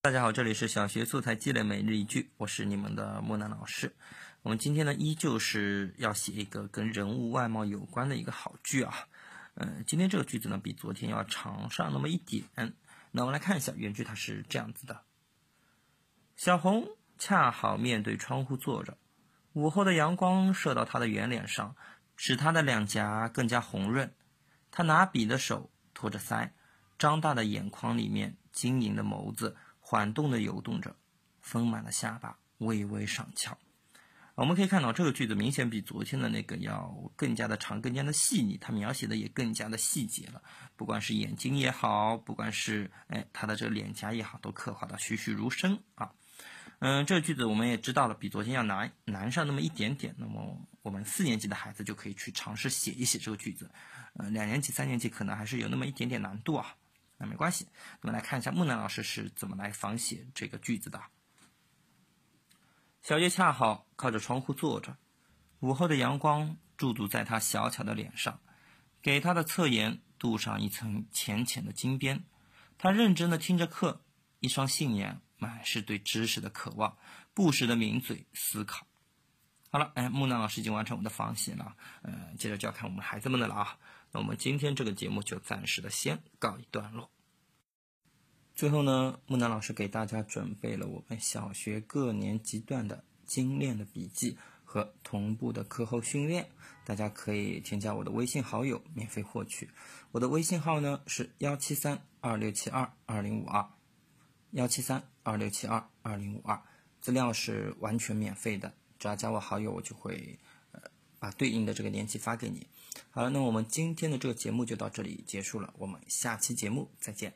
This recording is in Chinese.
大家好，这里是小学素材积累每日一句，我是你们的木南老师。我们今天呢，依旧是要写一个跟人物外貌有关的一个好句啊。嗯，今天这个句子呢，比昨天要长上那么一点。那我们来看一下原句，它是这样子的：小红恰好面对窗户坐着，午后的阳光射到她的圆脸上，使她的两颊更加红润。她拿笔的手托着腮，张大的眼眶里面晶莹的眸子。缓动的游动着，丰满的下巴微微上翘。我们可以看到，这个句子明显比昨天的那个要更加的长，更加的细腻，它描写的也更加的细节了。不管是眼睛也好，不管是哎他的这个脸颊也好，都刻画的栩栩如生啊。嗯，这个句子我们也知道了，比昨天要难难上那么一点点。那么我们四年级的孩子就可以去尝试写一写这个句子。嗯，两年级、三年级可能还是有那么一点点难度啊。那没关系，我们来看一下木兰老师是怎么来仿写这个句子的。小叶恰好靠着窗户坐着，午后的阳光驻足在他小巧的脸上，给他的侧颜镀上一层浅浅的金边。他认真的听着课，一双杏眼满是对知识的渴望，不时的抿嘴思考。好了，哎，木南老师已经完成我们的仿写了，嗯，接着就要看我们孩子们的了啊。那我们今天这个节目就暂时的先告一段落。最后呢，木南老师给大家准备了我们小学各年级段的精炼的笔记和同步的课后训练，大家可以添加我的微信好友免费获取。我的微信号呢是幺七三二六七二二零五二，幺七三二六七二二零五二，资料是完全免费的，只要加我好友，我就会呃。把对应的这个链接发给你。好了，那我们今天的这个节目就到这里结束了，我们下期节目再见。